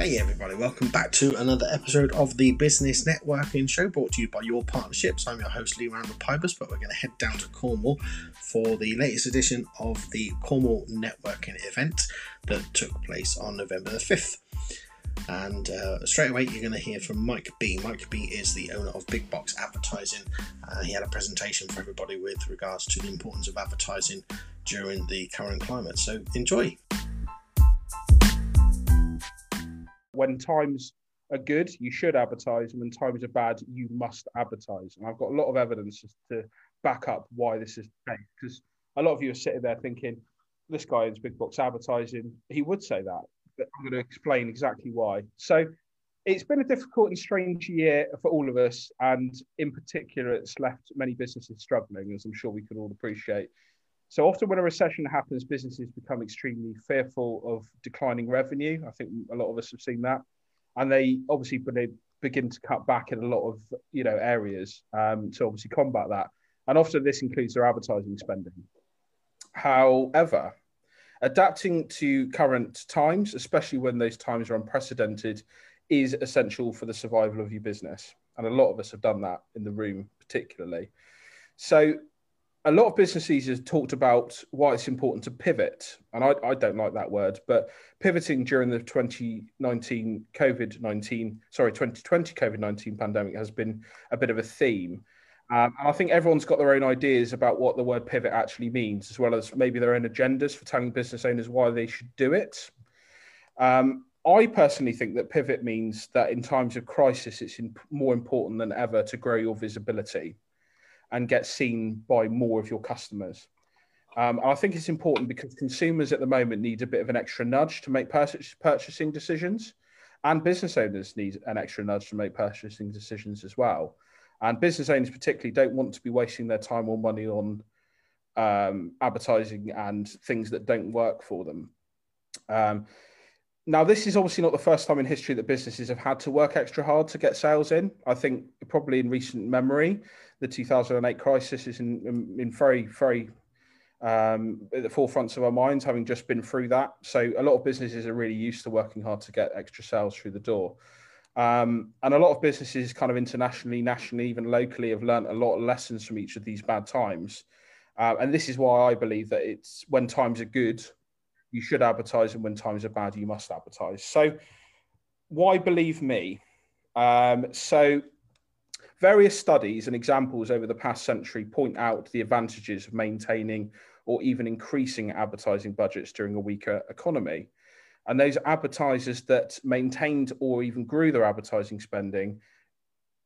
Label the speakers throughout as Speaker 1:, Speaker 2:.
Speaker 1: Hey everybody, welcome back to another episode of the Business Networking Show brought to you by your partnerships. I'm your host Lee Randall Pybus, but we're going to head down to Cornwall for the latest edition of the Cornwall Networking event that took place on November the 5th. And uh, straight away, you're going to hear from Mike Bee. Mike Bee is the owner of Big Box Advertising. Uh, he had a presentation for everybody with regards to the importance of advertising during the current climate. So enjoy.
Speaker 2: When times are good, you should advertise, and when times are bad, you must advertise. And I've got a lot of evidence to back up why this is the case. Because a lot of you are sitting there thinking, this guy owns big box advertising. He would say that, but I'm going to explain exactly why. So it's been a difficult and strange year for all of us, and in particular, it's left many businesses struggling, as I'm sure we can all appreciate. So often when a recession happens, businesses become extremely fearful of declining revenue. I think a lot of us have seen that, and they obviously begin to cut back in a lot of you know areas um, to obviously combat that. And often this includes their advertising spending. However, adapting to current times, especially when those times are unprecedented, is essential for the survival of your business. And a lot of us have done that in the room, particularly. So a lot of businesses have talked about why it's important to pivot, and I, I don't like that word, but pivoting during the 2019 COVID 19, sorry, 2020 COVID 19 pandemic has been a bit of a theme. Um, and I think everyone's got their own ideas about what the word pivot actually means, as well as maybe their own agendas for telling business owners why they should do it. Um, I personally think that pivot means that in times of crisis, it's in, more important than ever to grow your visibility and get seen by more of your customers. Um, I think it's important because consumers at the moment need a bit of an extra nudge to make purchasing decisions, and business owners need an extra nudge to make purchasing decisions as well. And business owners, particularly, don't want to be wasting their time or money on um, advertising and things that don't work for them. Um, now, this is obviously not the first time in history that businesses have had to work extra hard to get sales in. I think probably in recent memory, the 2008 crisis is in, in, in very, very um, at the forefronts of our minds, having just been through that. So a lot of businesses are really used to working hard to get extra sales through the door. Um, and a lot of businesses, kind of internationally, nationally, even locally, have learned a lot of lessons from each of these bad times. Uh, and this is why I believe that it's when times are good, you should advertise, and when times are bad, you must advertise. So, why believe me? Um, so, various studies and examples over the past century point out the advantages of maintaining or even increasing advertising budgets during a weaker economy. And those advertisers that maintained or even grew their advertising spending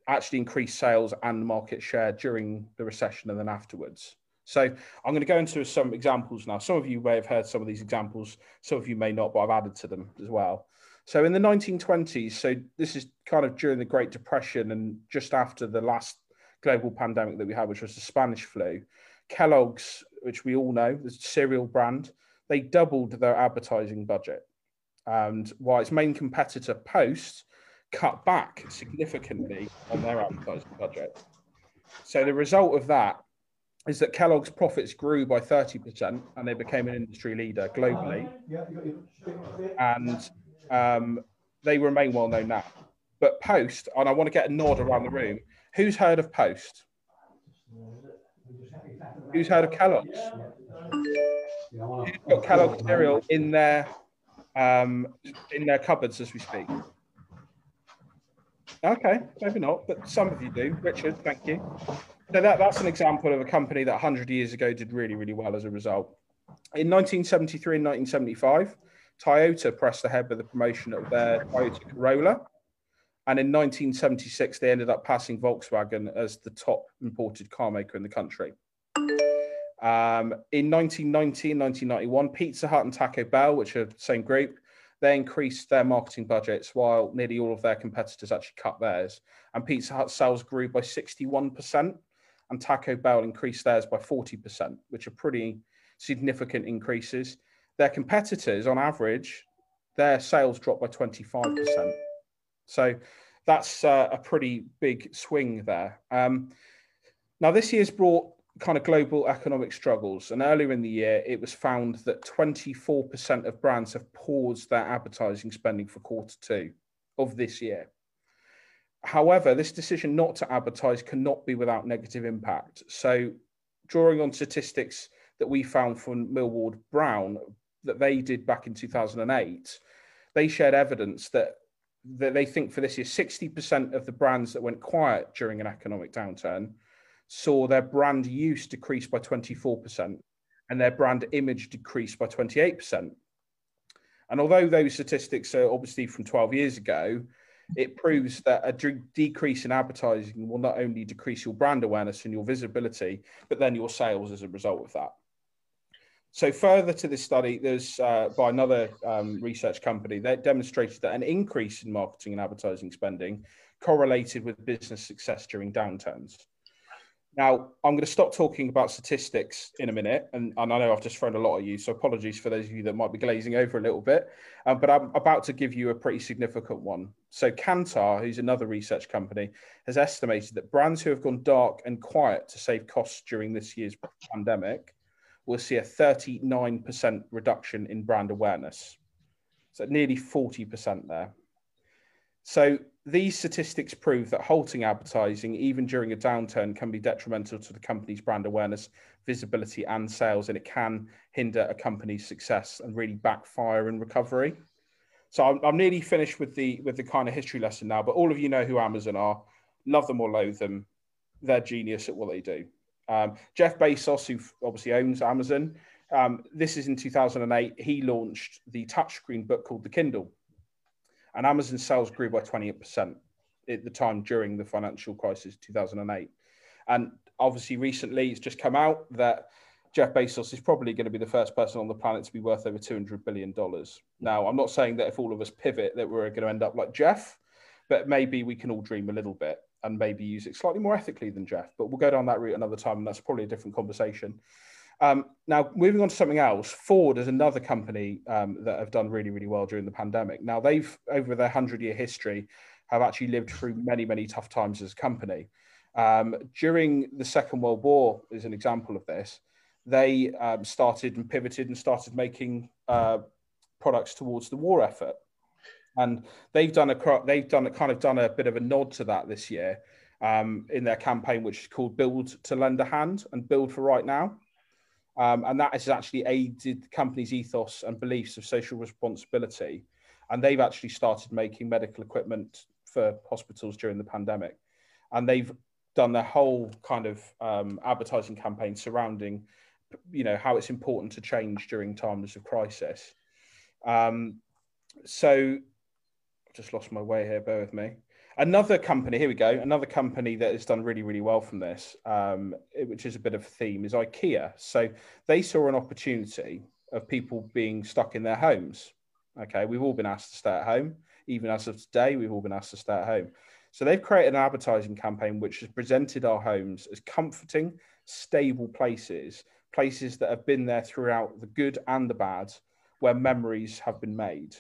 Speaker 2: actually increased sales and market share during the recession and then afterwards. So I'm going to go into some examples now. Some of you may have heard some of these examples, some of you may not, but I've added to them as well. So in the 1920s, so this is kind of during the Great Depression and just after the last global pandemic that we had, which was the Spanish flu, Kellogg's, which we all know, the cereal brand, they doubled their advertising budget. And while its main competitor, Post, cut back significantly on their advertising budget. So the result of that is that Kellogg's profits grew by 30% and they became an industry leader globally. And um, they remain well known now. But Post, and I want to get a nod around the room, who's heard of Post? Who's heard of Kellogg's? Who's got Kellogg's cereal in their um, in their cupboards as we speak? Okay, maybe not, but some of you do. Richard, thank you. So that, that's an example of a company that 100 years ago did really, really well as a result. In 1973 and 1975, Toyota pressed ahead with the promotion of their Toyota Corolla. And in 1976, they ended up passing Volkswagen as the top imported car maker in the country. Um, in 1990 and 1991, Pizza Hut and Taco Bell, which are the same group, they increased their marketing budgets while nearly all of their competitors actually cut theirs. And Pizza Hut sales grew by 61%, and Taco Bell increased theirs by 40%, which are pretty significant increases. Their competitors, on average, their sales dropped by 25%. So that's uh, a pretty big swing there. Um, now, this year's brought kind of global economic struggles. And earlier in the year, it was found that 24% of brands have paused their advertising spending for quarter two of this year. However, this decision not to advertise cannot be without negative impact. So, drawing on statistics that we found from Millward Brown that they did back in 2008, they shared evidence that that they think for this year, 60% of the brands that went quiet during an economic downturn saw their brand use decrease by 24% and their brand image decrease by 28%. And although those statistics are obviously from 12 years ago, it proves that a decrease in advertising will not only decrease your brand awareness and your visibility, but then your sales as a result of that. So, further to this study, there's uh, by another um, research company that demonstrated that an increase in marketing and advertising spending correlated with business success during downturns. Now, I'm going to stop talking about statistics in a minute, and, and, I know I've just thrown a lot at you, so apologies for those of you that might be glazing over a little bit. Um, but I'm about to give you a pretty significant one. So, Kantar, who's another research company, has estimated that brands who have gone dark and quiet to save costs during this year's pandemic will see a 39% reduction in brand awareness. So, nearly 40% there. So, these statistics prove that halting advertising, even during a downturn, can be detrimental to the company's brand awareness, visibility, and sales, and it can hinder a company's success and really backfire in recovery. So I'm, I'm nearly finished with the with the kind of history lesson now. But all of you know who Amazon are, love them or loathe them, they're genius at what they do. Um, Jeff Bezos, who obviously owns Amazon, um, this is in 2008. He launched the touchscreen book called the Kindle and Amazon sales grew by 28% at the time during the financial crisis 2008 and obviously recently it's just come out that Jeff Bezos is probably going to be the first person on the planet to be worth over 200 billion dollars now I'm not saying that if all of us pivot that we're going to end up like Jeff but maybe we can all dream a little bit and maybe use it slightly more ethically than Jeff but we'll go down that route another time and that's probably a different conversation um, now, moving on to something else, Ford is another company um, that have done really, really well during the pandemic. Now, they've, over their 100 year history, have actually lived through many, many tough times as a company. Um, during the Second World War, is an example of this, they um, started and pivoted and started making uh, products towards the war effort. And they've done a they've done a kind of done a bit of a nod to that this year um, in their campaign, which is called "Build to Lend a Hand" and "Build for Right Now." Um, and that has actually aided the company's ethos and beliefs of social responsibility. And they've actually started making medical equipment for hospitals during the pandemic. And they've done their whole kind of um, advertising campaign surrounding, you know, how it's important to change during times of crisis. Um, so, just lost my way here. Bear with me. Another company, here we go. Another company that has done really, really well from this, um, which is a bit of a theme, is IKEA. So they saw an opportunity of people being stuck in their homes. Okay, we've all been asked to stay at home. Even as of today, we've all been asked to stay at home. So they've created an advertising campaign which has presented our homes as comforting, stable places, places that have been there throughout the good and the bad, where memories have been made.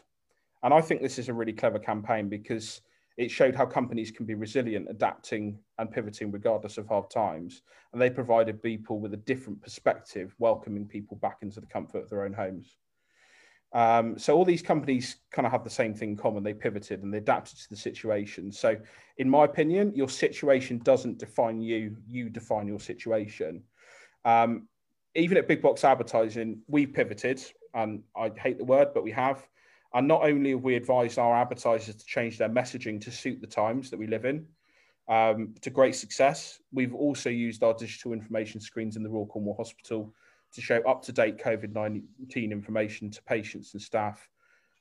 Speaker 2: And I think this is a really clever campaign because it showed how companies can be resilient, adapting and pivoting regardless of hard times. And they provided people with a different perspective, welcoming people back into the comfort of their own homes. Um, so all these companies kind of have the same thing in common. They pivoted and they adapted to the situation. So, in my opinion, your situation doesn't define you; you define your situation. Um, even at big box advertising, we pivoted, and I hate the word, but we have. And not only have we advised our advertisers to change their messaging to suit the times that we live in, um, to great success, we've also used our digital information screens in the Royal Cornwall Hospital to show up to date COVID 19 information to patients and staff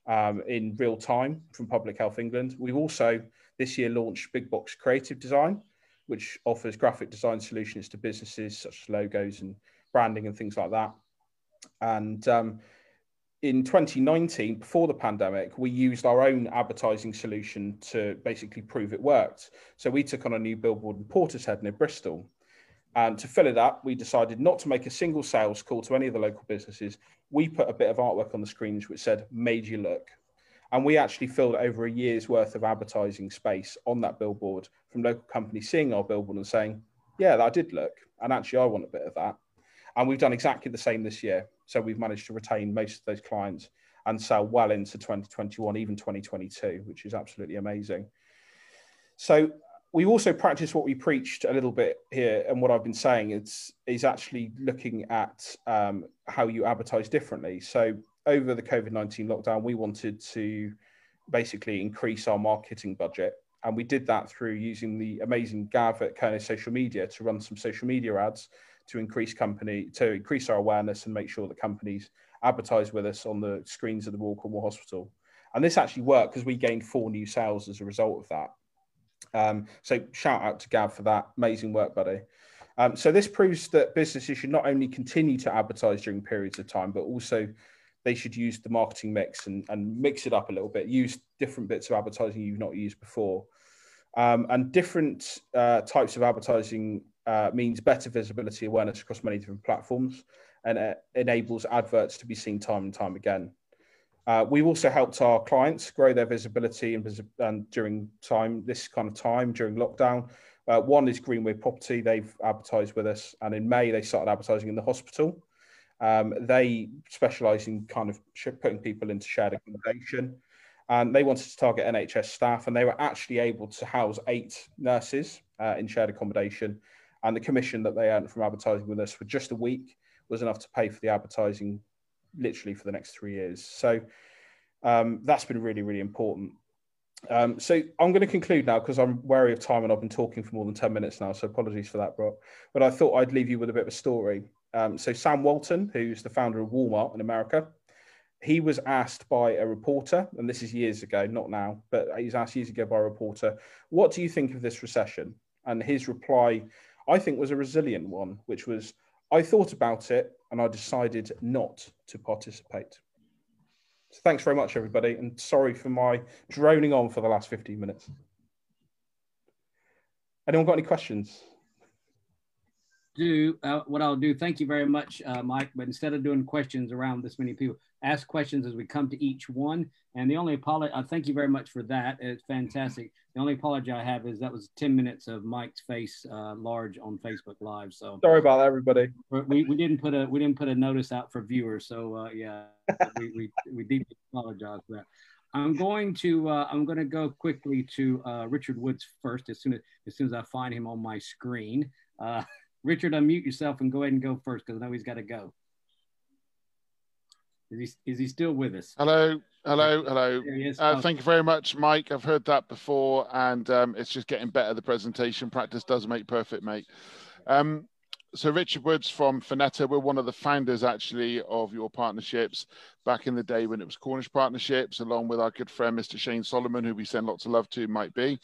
Speaker 2: um, in real time from Public Health England. We've also this year launched Big Box Creative Design, which offers graphic design solutions to businesses such as logos and branding and things like that. And um, in 2019, before the pandemic, we used our own advertising solution to basically prove it worked. So we took on a new billboard in Portishead near Bristol. And to fill it up, we decided not to make a single sales call to any of the local businesses. We put a bit of artwork on the screens which said, Made you look. And we actually filled over a year's worth of advertising space on that billboard from local companies seeing our billboard and saying, yeah, I did look, and actually, I want a bit of that. And we've done exactly the same this year. So we've managed to retain most of those clients and sell well into 2021, even 2022, which is absolutely amazing. So we also practice what we preached a little bit here, and what I've been saying is is actually looking at um, how you advertise differently. So over the COVID nineteen lockdown, we wanted to basically increase our marketing budget, and we did that through using the amazing Gav at Kernow Social Media to run some social media ads to increase company to increase our awareness and make sure that companies advertise with us on the screens of the Royal Cornwall Hospital. And this actually worked because we gained four new sales as a result of that. Um, so shout out to Gav for that amazing work, buddy. Um, so this proves that businesses should not only continue to advertise during periods of time, but also they should use the marketing mix and, and mix it up a little bit. Use different bits of advertising you've not used before, um, and different uh, types of advertising uh, means better visibility awareness across many different platforms, and it enables adverts to be seen time and time again. Uh, we've also helped our clients grow their visibility and, and during time, this kind of time during lockdown. Uh, one is Greenway Property. They've advertised with us, and in May they started advertising in the hospital. Um, they specialise in kind of putting people into shared accommodation, and they wanted to target NHS staff, and they were actually able to house eight nurses uh, in shared accommodation, and the commission that they earned from advertising with us for just a week was enough to pay for the advertising literally for the next three years. So um, that's been really, really important. Um, so I'm going to conclude now because I'm wary of time and I've been talking for more than 10 minutes now. So apologies for that, Brock. But I thought I'd leave you with a bit of a story. Um, so Sam Walton, who's the founder of Walmart in America, he was asked by a reporter, and this is years ago, not now, but he was asked years ago by a reporter, what do you think of this recession? And his reply, I think, was a resilient one, which was, I thought about it and I decided not to participate. So thanks very much, everybody, and sorry for my droning on for the last 15 minutes. Anyone got any questions?
Speaker 3: Do uh, what I'll do. Thank you very much, uh, Mike. But instead of doing questions around this many people, ask questions as we come to each one. And the only apology, uh, thank you very much for that. It's fantastic. The only apology I have is that was 10 minutes of Mike's face uh, large on Facebook Live. So
Speaker 2: sorry about that, everybody.
Speaker 3: We, we didn't put a we didn't put a notice out for viewers. So uh, yeah, we, we, we deeply apologize for that. I'm going to uh, I'm going to go quickly to uh, Richard Woods first as soon as as soon as I find him on my screen. Uh, Richard, unmute yourself and go ahead and go first because I know he's got to go. Is he is he still with us?
Speaker 4: Hello, hello, hello. Uh, thank you very much, Mike. I've heard that before, and um, it's just getting better. The presentation practice does make perfect, mate. Um, so Richard Woods from Finetta, we're one of the founders actually of your partnerships back in the day when it was Cornish Partnerships, along with our good friend Mr. Shane Solomon, who we send lots of love to, might be.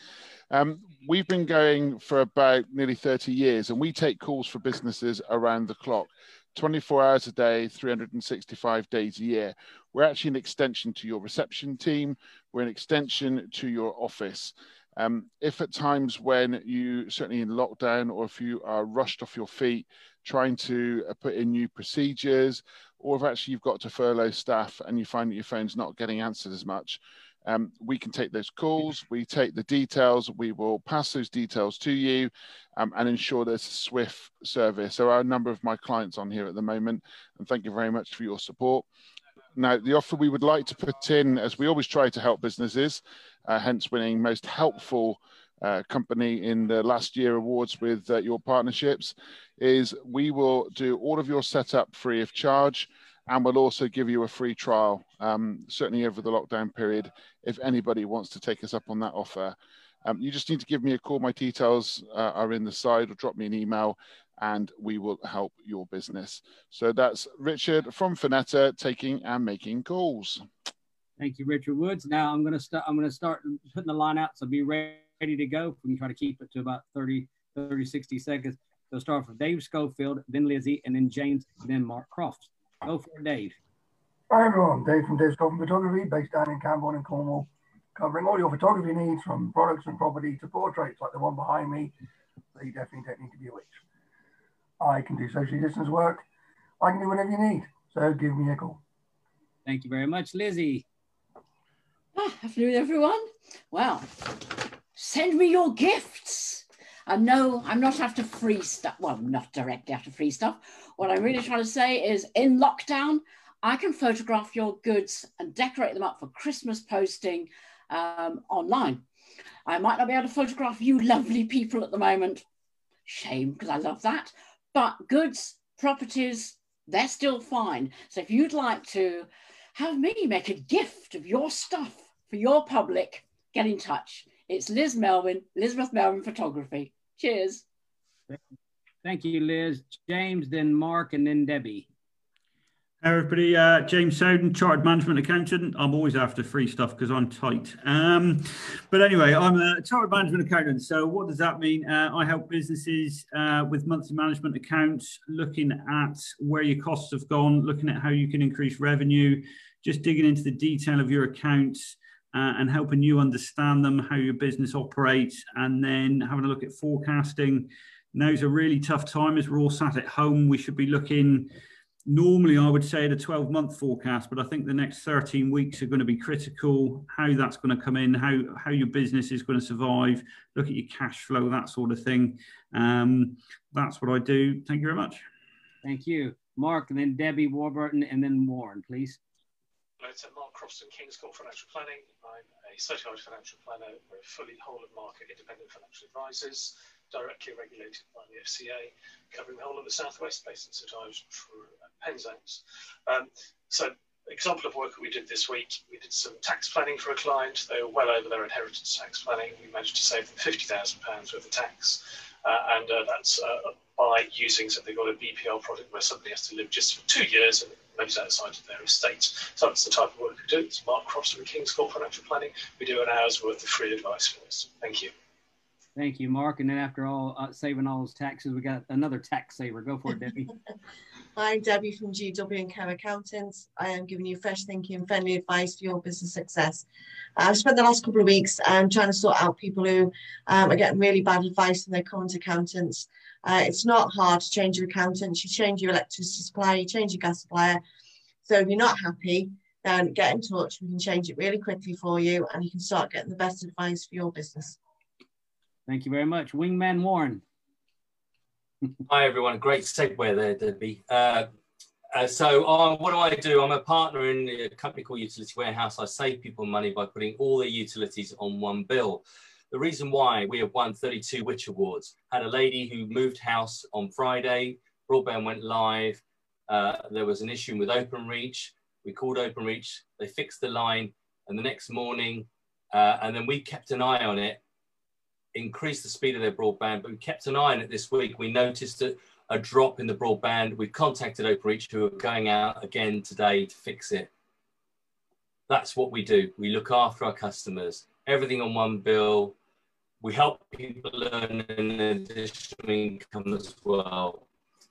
Speaker 4: Um, we've been going for about nearly 30 years, and we take calls for businesses around the clock. 24 hours a day, 365 days a year. We're actually an extension to your reception team. We're an extension to your office. Um, if at times when you, certainly in lockdown, or if you are rushed off your feet trying to uh, put in new procedures, or if actually you've got to furlough staff and you find that your phone's not getting answered as much, um, we can take those calls, we take the details, we will pass those details to you um, and ensure there's a swift service. There are a number of my clients on here at the moment, and thank you very much for your support. Now, the offer we would like to put in, as we always try to help businesses, uh, hence winning most helpful uh, company in the last year awards with uh, your partnerships, is we will do all of your setup free of charge and we'll also give you a free trial, um, certainly over the lockdown period, if anybody wants to take us up on that offer. Um, you just need to give me a call. My details uh, are in the side or drop me an email and we will help your business. So that's Richard from Finetta taking and making calls.
Speaker 3: Thank you, Richard Woods. Now I'm going to start. I'm going to start putting the line out. So be ready to go. We can try to keep it to about 30, 30, 60 seconds. So start with Dave Schofield, then Lizzie, and then James, then Mark Croft. Go for it, Dave.
Speaker 5: Hi everyone, Dave from Dave Scotland Photography, based down in Camborne in Cornwall, covering all your photography needs from products and property to portraits like the one behind me. But you definitely don't need to be a witch. I can do socially distance work. I can do whatever you need. So give me a call.
Speaker 3: Thank you very much, Lizzie.
Speaker 6: Ah, afternoon, everyone. Well, send me your gifts. And no, I'm not after free stuff. Well, not directly after free stuff. What I'm really trying to say is in lockdown, I can photograph your goods and decorate them up for Christmas posting um, online. I might not be able to photograph you lovely people at the moment. Shame, because I love that. But goods, properties, they're still fine. So if you'd like to have me make a gift of your stuff for your public, get in touch. It's Liz Melvin, Elizabeth Melvin Photography. Cheers.
Speaker 3: Thank you, Liz. James, then Mark, and then Debbie.
Speaker 7: Hey everybody, uh, James Soden, Chartered Management Accountant. I'm always after free stuff because I'm tight. Um, but anyway, I'm a Chartered Management Accountant. So what does that mean? Uh, I help businesses uh, with monthly management accounts, looking at where your costs have gone, looking at how you can increase revenue, just digging into the detail of your accounts uh, and helping you understand them, how your business operates, and then having a look at forecasting. Now's a really tough time as we're all sat at home. We should be looking normally I would say the 12 month forecast, but I think the next 13 weeks are going to be critical. How that's going to come in, how how your business is going to survive, look at your cash flow, that sort of thing. Um, that's what I do. Thank you very much.
Speaker 3: Thank you, Mark, and then Debbie Warburton, and then Warren, please.
Speaker 8: Hello, it's Mark Crofton, King's Court Financial Planning. I'm a certified financial planner. We're fully whole of market independent financial advisors, directly regulated by the FCA, covering the whole of the Southwest based in St Ives for Penzance. Um, so example of work that we did this week, we did some tax planning for a client. They were well over their inheritance tax planning. We managed to save them £50,000 worth of tax. Uh, and uh, that's uh, by using something called a BPL product where somebody has to live just for two years and moves outside of their estate. So that's the type of work we do. It's Mark Crofton, King's Court Financial Planning. We do an hour's worth of free advice for this. Thank you.
Speaker 3: Thank you, Mark. And then after all uh, saving all those taxes, we got another tax saver. Go for it, Debbie.
Speaker 9: I'm Debbie from GW and Co Accountants. I am giving you fresh thinking and friendly advice for your business success. I've spent the last couple of weeks um, trying to sort out people who um, are getting really bad advice from their current accountants. Uh, it's not hard to change your accountant. You change your electricity supplier, you change your gas supplier. So if you're not happy, then get in touch. We can change it really quickly for you and you can start getting the best advice for your business.
Speaker 3: Thank you very much. Wingman Warren.
Speaker 10: Hi, everyone. Great segue there, Debbie. Uh, uh, so uh, what do I do? I'm a partner in a company called Utility Warehouse. I save people money by putting all their utilities on one bill. The reason why we have won 32 Which Awards, had a lady who moved house on Friday, broadband went live, uh, there was an issue with OpenReach, we called OpenReach, they fixed the line, and the next morning, uh, and then we kept an eye on it, increased the speed of their broadband, but we kept an eye on it this week. We noticed a, a drop in the broadband. We contacted OpenReach, who are going out again today to fix it. That's what we do. We look after our customers. Everything on one bill, we help people earn an additional income as well.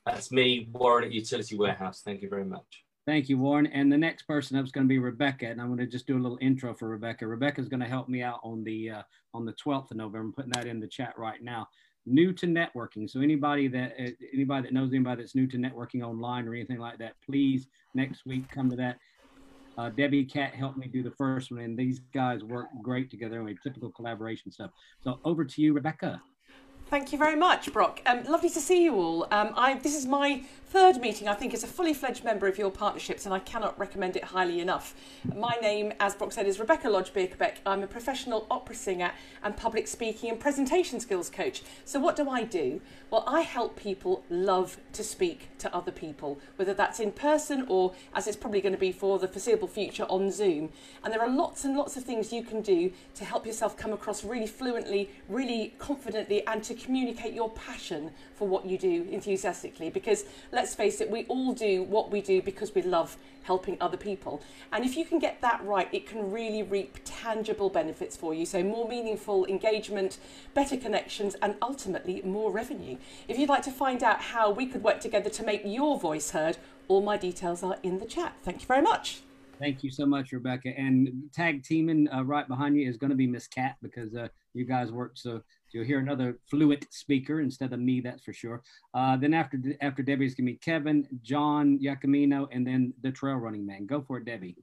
Speaker 10: That's me, Warren at Utility Warehouse. Thank you very much.
Speaker 3: Thank you, Warren. And the next person up is going to be Rebecca, and I'm going to just do a little intro for Rebecca. Rebecca is going to help me out on the uh, on the 12th of November. I'm putting that in the chat right now. New to networking, so anybody that uh, anybody that knows anybody that's new to networking online or anything like that, please next week come to that. Uh, Debbie Cat helped me do the first one, and these guys work great together. Anyway, typical collaboration stuff. So over to you, Rebecca.
Speaker 11: Thank you very much, Brock. Um, lovely to see you all. Um, I, this is my third meeting, I think, is a fully fledged member of your partnerships, and I cannot recommend it highly enough. My name, as Brock said, is Rebecca Lodge Birkebeck. I'm a professional opera singer and public speaking and presentation skills coach. So, what do I do? Well, I help people love to speak to other people, whether that's in person or, as it's probably going to be for the foreseeable future, on Zoom. And there are lots and lots of things you can do to help yourself come across really fluently, really confidently, and to communicate your passion for what you do enthusiastically. Because let's face it, we all do what we do because we love helping other people. And if you can get that right, it can really reap tangible benefits for you. So, more meaningful engagement, better connections, and ultimately more revenue. If you'd like to find out how we could work together to make your voice heard, all my details are in the chat. Thank you very much.
Speaker 3: Thank you so much, Rebecca. And tag teaming uh, right behind you is going to be Miss Cat because uh, you guys worked so you'll hear another fluent speaker instead of me, that's for sure. Uh, then after after Debbie's gonna be Kevin, John Giacomino, and then the trail running man. Go for it, Debbie.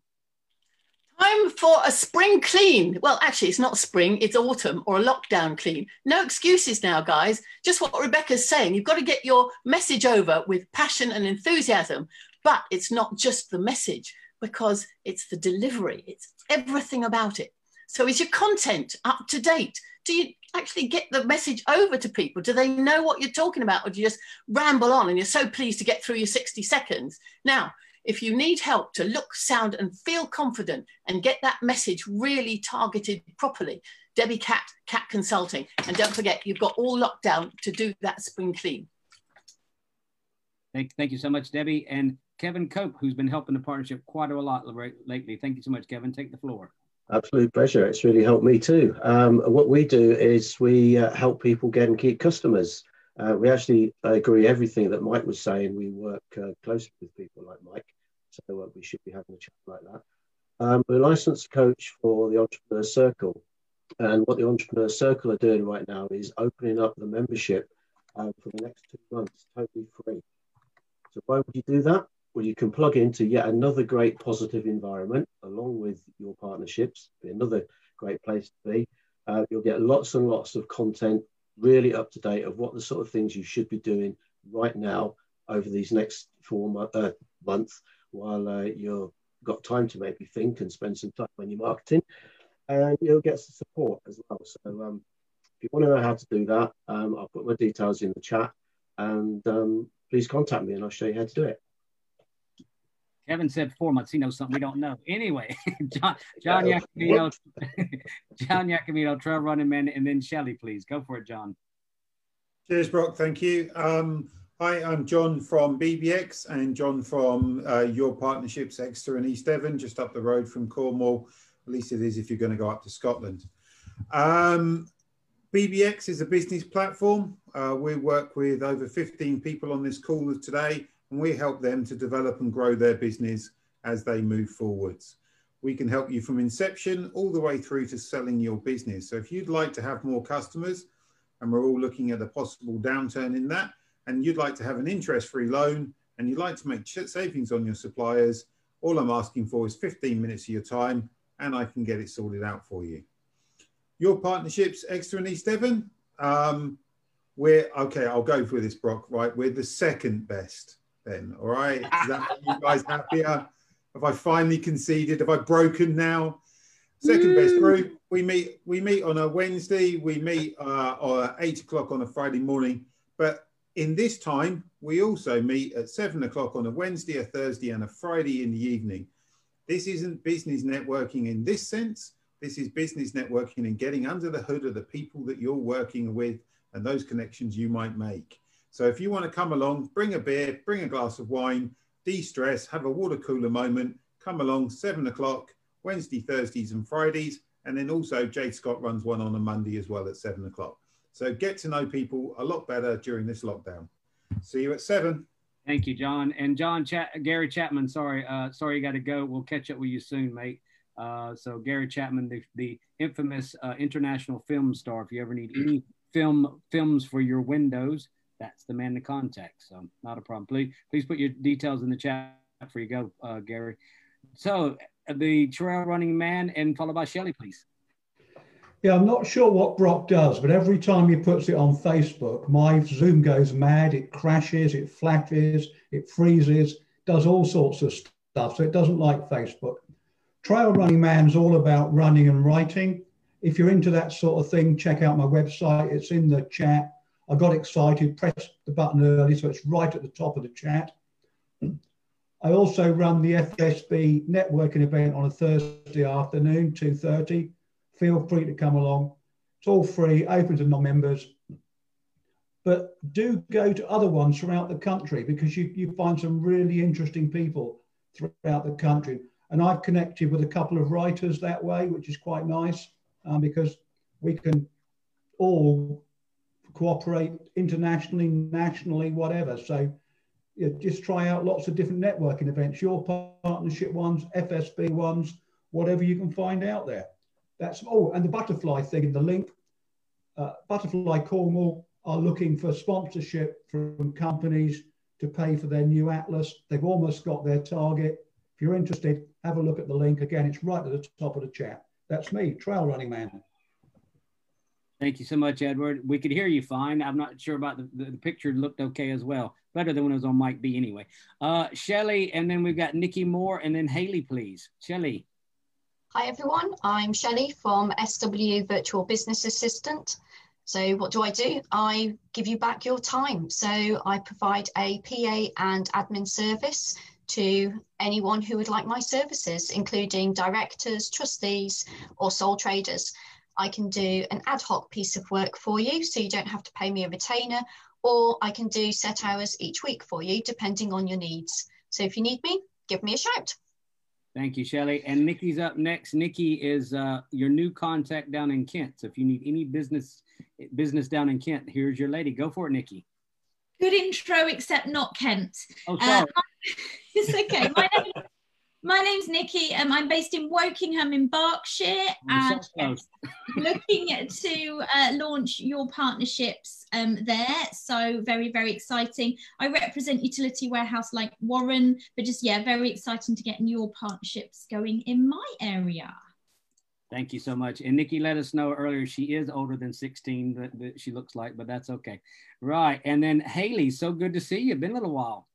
Speaker 12: Time for a spring clean. Well, actually, it's not spring, it's autumn or a lockdown clean. No excuses now, guys. Just what Rebecca's saying. You've got to get your message over with passion and enthusiasm. But it's not just the message because it's the delivery, it's everything about it. So, is your content up to date? Do you actually get the message over to people? Do they know what you're talking about? Or do you just ramble on and you're so pleased to get through your 60 seconds? Now, if you need help to look, sound, and feel confident and get that message really targeted properly, Debbie Cat, Cat Consulting. And don't forget, you've got all lockdown to do that spring clean.
Speaker 3: Thank, thank you so much, Debbie. And Kevin Cope, who's been helping the partnership quite a lot lately. Thank you so much, Kevin. Take the floor.
Speaker 13: Absolute pleasure. It's really helped me too. Um, what we do is we uh, help people get and keep customers. Uh, we actually agree everything that Mike was saying. We work uh, closely with people like Mike, so uh, we should be having a chat like that. Um, we're a licensed coach for the Entrepreneur Circle, and what the Entrepreneur Circle are doing right now is opening up the membership uh, for the next two months, totally free. So why would you do that? Well, you can plug into yet another great positive environment along with your partnerships, be another great place to be. Uh, you'll get lots and lots of content really up to date of what the sort of things you should be doing right now over these next four mo- uh, months while uh, you've got time to maybe think and spend some time on your marketing. And you'll get some support as well. So um, if you want to know how to do that, um, I'll put my details in the chat and um, please contact me and I'll show you how to do it.
Speaker 3: Kevin said four months. He knows something we don't know. Anyway, John, John Iacomino, John Iacomino, Trail Running Man, and then Shelly, please go for it, John.
Speaker 14: Cheers, Brock. Thank you. Um, hi, I'm John from BBX and John from uh, your partnerships, Exeter and East Devon, just up the road from Cornwall. At least it is if you're going to go up to Scotland. Um, BBX is a business platform. Uh, we work with over 15 people on this call today and we help them to develop and grow their business as they move forwards. We can help you from inception all the way through to selling your business. So if you'd like to have more customers, and we're all looking at a possible downturn in that, and you'd like to have an interest-free loan, and you'd like to make savings on your suppliers, all I'm asking for is 15 minutes of your time, and I can get it sorted out for you. Your partnerships, Exeter and East Devon, um, we're okay. I'll go for this, Brock. Right, we're the second best then. All right. Is that you guys happier? Have I finally conceded? Have I broken now? Second best group. We meet. We meet on a Wednesday. We meet uh, at eight o'clock on a Friday morning. But in this time, we also meet at seven o'clock on a Wednesday, a Thursday, and a Friday in the evening. This isn't business networking in this sense. This is business networking and getting under the hood of the people that you're working with and those connections you might make. So if you want to come along, bring a beer, bring a glass of wine, de-stress, have a water cooler moment, come along seven o'clock, Wednesday, Thursdays and Fridays. And then also Jade Scott runs one on a Monday as well at seven o'clock. So get to know people a lot better during this lockdown. See you at seven.
Speaker 3: Thank you, John. And John Chat- Gary Chapman, sorry, uh, sorry you got to go. We'll catch up with you soon, mate. Uh, so Gary Chapman, the, the infamous uh, international film star. If you ever need any film films for your windows, that's the man to contact. So not a problem. Please, please put your details in the chat before you go, uh, Gary. So the trail running man and followed by Shelley, please.
Speaker 15: Yeah, I'm not sure what Brock does, but every time he puts it on Facebook, my Zoom goes mad. It crashes, it flashes, it freezes, does all sorts of stuff. So it doesn't like Facebook. Trail Running Man's all about running and writing. If you're into that sort of thing, check out my website. It's in the chat. I got excited, pressed the button early, so it's right at the top of the chat. I also run the FSB networking event on a Thursday afternoon, 2.30. Feel free to come along. It's all free, open to non-members. But do go to other ones throughout the country because you, you find some really interesting people throughout the country. And I've connected with a couple of writers that way, which is quite nice um, because we can all cooperate internationally, nationally, whatever. So you know, just try out lots of different networking events, your partnership ones, FSB ones, whatever you can find out there. That's oh, and the butterfly thing in the link. Uh, butterfly Cornwall are looking for sponsorship from companies to pay for their new atlas. They've almost got their target. If you're interested, have a look at the link. Again, it's right at the top of the chat. That's me, Trail Running Man.
Speaker 3: Thank you so much, Edward. We could hear you fine. I'm not sure about the, the, picture looked okay as well. Better than when it was on Mike Bee anyway. Uh, Shelly, and then we've got Nikki Moore, and then Haley, please. Shelly.
Speaker 16: Hi, everyone. I'm Shelley from SW Virtual Business Assistant. So what do I do? I give you back your time. So I provide a PA and admin service to anyone who would like my services, including directors, trustees, or sole traders. I can do an ad hoc piece of work for you, so you don't have to pay me a retainer, or I can do set hours each week for you, depending on your needs. So if you need me, give me a shout.
Speaker 3: Thank you, Shelley. And Nikki's up next. Nikki is uh, your new contact down in Kent. So if you need any business business down in Kent, here's your lady. Go for it, Nikki.
Speaker 17: Good intro, except not Kent.
Speaker 3: Oh, sorry. Uh,
Speaker 17: it's okay. My, name, my name's Nikki. and I'm based in Wokingham in Berkshire and looking to uh, launch your partnerships um, there. So very, very exciting. I represent utility warehouse like Warren, but just, yeah, very exciting to get your partnerships going in my area.
Speaker 3: Thank you so much. And Nikki let us know earlier she is older than 16, that, that she looks like, but that's okay. Right. And then Haley, so good to see you. Been a little while.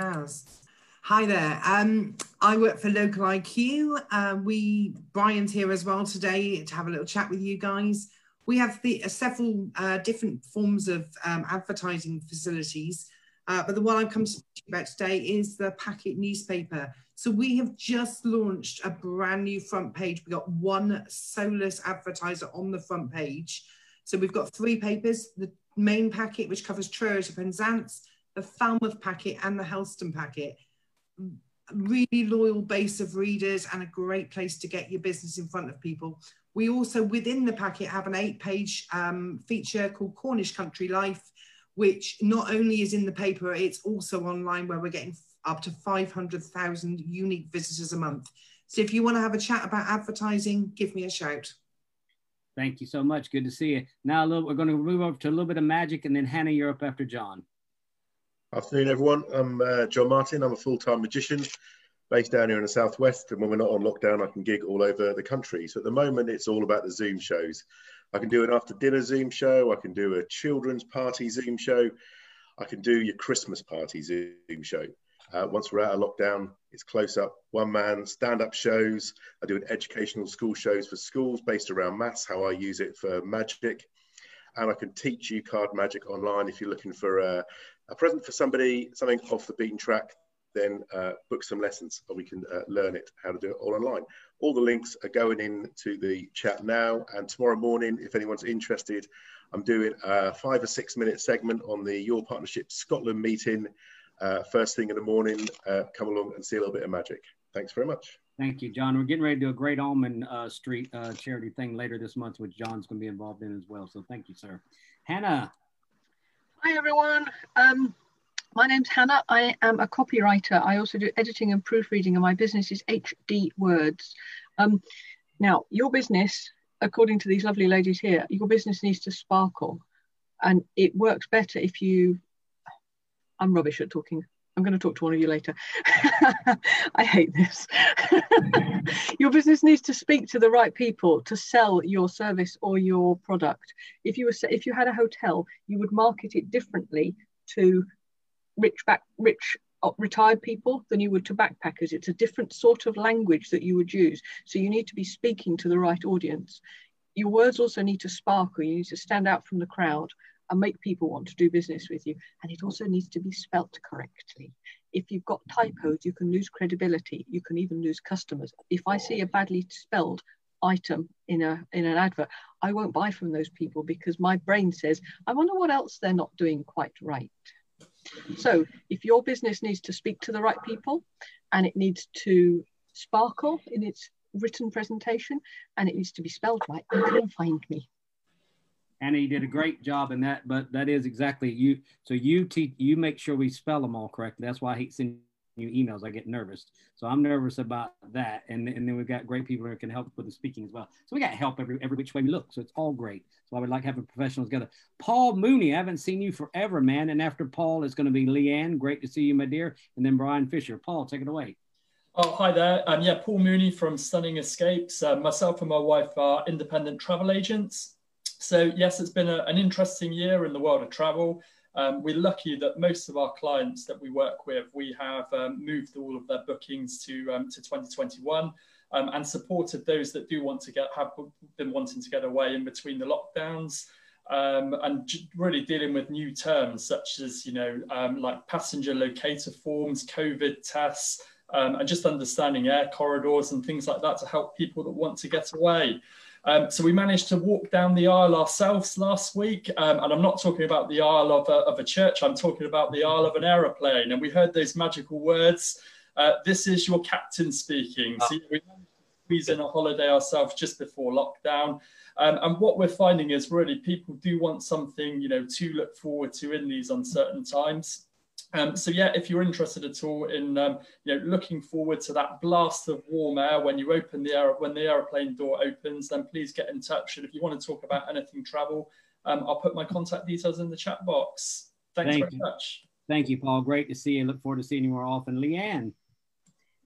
Speaker 18: Yes. Hi there. Um, I work for Local IQ. Uh, we Brian's here as well today to have a little chat with you guys. We have the, uh, several uh, different forms of um, advertising facilities, uh, but the one I've come to speak about today is the packet newspaper. So we have just launched a brand new front page. We got one solus advertiser on the front page. So we've got three papers: the main packet, which covers Truro to Penzance, the Falmouth packet, and the Helston packet. Really loyal base of readers and a great place to get your business in front of people. We also, within the packet, have an eight-page um, feature called Cornish Country Life, which not only is in the paper, it's also online where we're getting up to 500,000 unique visitors a month. So if you want to have a chat about advertising, give me a shout.
Speaker 3: Thank you so much. Good to see you. Now, little, we're going to move over to a little bit of magic, and then Hannah, you're up after John.
Speaker 19: Afternoon, everyone. I'm uh, John Martin. I'm a full-time magician based down here in the southwest. And when we're not on lockdown, I can gig all over the country. So at the moment, it's all about the Zoom shows. I can do an after-dinner Zoom show. I can do a children's party Zoom show. I can do your Christmas party Zoom show. Uh, once we're out of lockdown, it's close up, one man, stand up shows. I do an educational school shows for schools based around maths, how I use it for magic. And I can teach you card magic online if you're looking for a, a present for somebody, something off the beaten track, then uh, book some lessons and we can uh, learn it, how to do it all online. All the links are going into the chat now. And tomorrow morning, if anyone's interested, I'm doing a five or six minute segment on the Your Partnership Scotland meeting uh, first thing in the morning, uh, come along and see a little bit of magic. Thanks very much.
Speaker 3: Thank you, John. We're getting ready to do a Great Ormond uh, Street uh, charity thing later this month, which John's going to be involved in as well. So thank you, sir. Hannah.
Speaker 20: Hi, everyone. Um, my name's Hannah. I am a copywriter. I also do editing and proofreading, and my business is HD Words. Um, now, your business, according to these lovely ladies here, your business needs to sparkle. And it works better if you I'm rubbish at talking. I'm going to talk to one of you later. I hate this. your business needs to speak to the right people to sell your service or your product. If you were if you had a hotel, you would market it differently to rich back rich uh, retired people than you would to backpackers. It's a different sort of language that you would use. So you need to be speaking to the right audience. Your words also need to sparkle. You need to stand out from the crowd and make people want to do business with you. And it also needs to be spelt correctly. If you've got typos, you can lose credibility. You can even lose customers. If I see a badly spelled item in a in an advert, I won't buy from those people because my brain says, I wonder what else they're not doing quite right. So if your business needs to speak to the right people and it needs to sparkle in its written presentation and it needs to be spelled right, you can find me.
Speaker 3: Annie did a great job in that, but that is exactly you. So you teach, you make sure we spell them all correctly. That's why I hate sending you emails, I get nervous. So I'm nervous about that. And, and then we've got great people who can help with the speaking as well. So we got help every, every which way we look. So it's all great. So I would like having professionals together. Paul Mooney, I haven't seen you forever, man. And after Paul is going to be Leanne. Great to see you, my dear. And then Brian Fisher. Paul, take it away.
Speaker 21: Oh, hi there. Um, yeah, Paul Mooney from Stunning Escapes. Uh, myself and my wife are independent travel agents. So yes, it's been a, an interesting year in the world of travel. Um, we're lucky that most of our clients that we work with, we have um, moved all of their bookings to um, to 2021 um, and supported those that do want to get have been wanting to get away in between the lockdowns. Um, and really dealing with new terms such as you know um, like passenger locator forms, COVID tests, and just understanding air corridors and things like that to help people that want to get away. Um, so we managed to walk down the aisle ourselves last week. Um, and I'm not talking about the aisle of a, of a, church, I'm talking about the aisle of an aeroplane. And we heard those magical words uh, This is your captain speaking. So we managed to squeeze in a holiday ourselves just before lockdown. Um, and what we're finding is really people do want something, you know, to look forward to in these uncertain times. Um, so yeah, if you're interested at all in um, you know looking forward to that blast of warm air when you open the air when the aeroplane door opens, then please get in touch. And if you want to talk about anything travel, um, I'll put my contact details in the chat box. Thanks Thank very you. much.
Speaker 3: Thank you, Paul. Great to see you. Look forward to seeing you more often. Leanne.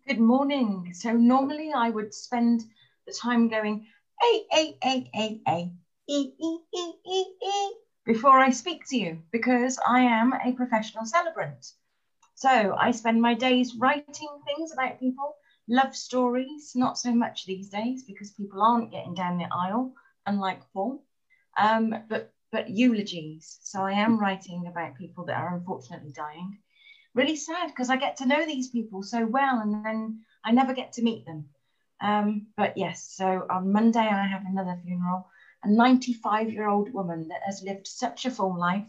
Speaker 22: Good morning. So normally I would spend the time going a a a a a e e e e e before I speak to you because I am a professional celebrant. So I spend my days writing things about people, love stories, not so much these days because people aren't getting down the aisle, unlike Paul, um, but, but eulogies. So I am writing about people that are unfortunately dying. Really sad because I get to know these people so well and then I never get to meet them. Um, but yes, so on Monday I have another funeral a 95 year old woman that has lived such a full life.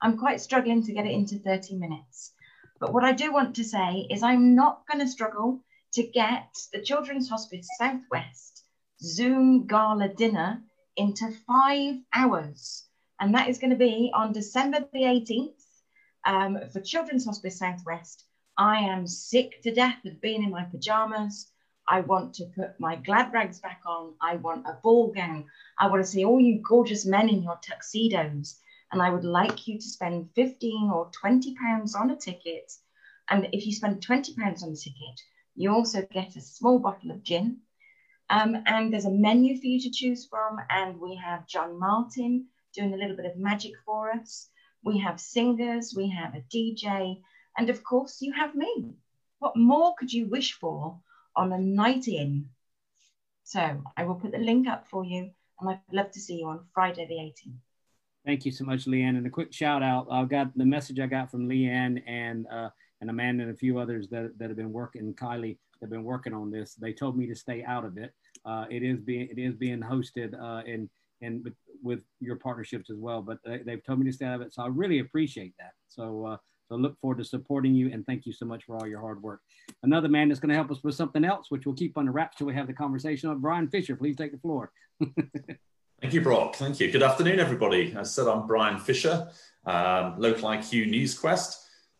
Speaker 22: I'm quite struggling to get it into 30 minutes. But what I do want to say is I'm not going to struggle to get the Children's Hospice Southwest Zoom gala dinner into five hours. And that is going to be on December the 18th um, for Children's Hospice Southwest. I am sick to death of being in my pajamas. I want to put my glad rags back on. I want a ball gown. I want to see all you gorgeous men in your tuxedos. And I would like you to spend 15 or 20 pounds on a ticket. And if you spend 20 pounds on a ticket, you also get a small bottle of gin. Um, and there's a menu for you to choose from. And we have John Martin doing a little bit of magic for us. We have singers, we have a DJ, and of course, you have me. What more could you wish for on a night in. So I will put the link up for you and I'd love to see you on Friday the 18th.
Speaker 3: Thank you so much, Leanne. And a quick shout out. I got the message I got from Leanne and uh, and Amanda and a few others that, that have been working, Kylie, have been working on this. They told me to stay out of it. Uh, it is being it is being hosted uh, in and with, with your partnerships as well. But they, have told me to stay out of it, so I really appreciate that. So uh, so look forward to supporting you and thank you so much for all your hard work. Another man that's going to help us with something else, which we'll keep the wraps till we have the conversation on. Brian Fisher, please take the floor.
Speaker 23: Thank you, Brock. Thank you. Good afternoon, everybody. As I said, I'm Brian Fisher, um, Local IQ NewsQuest.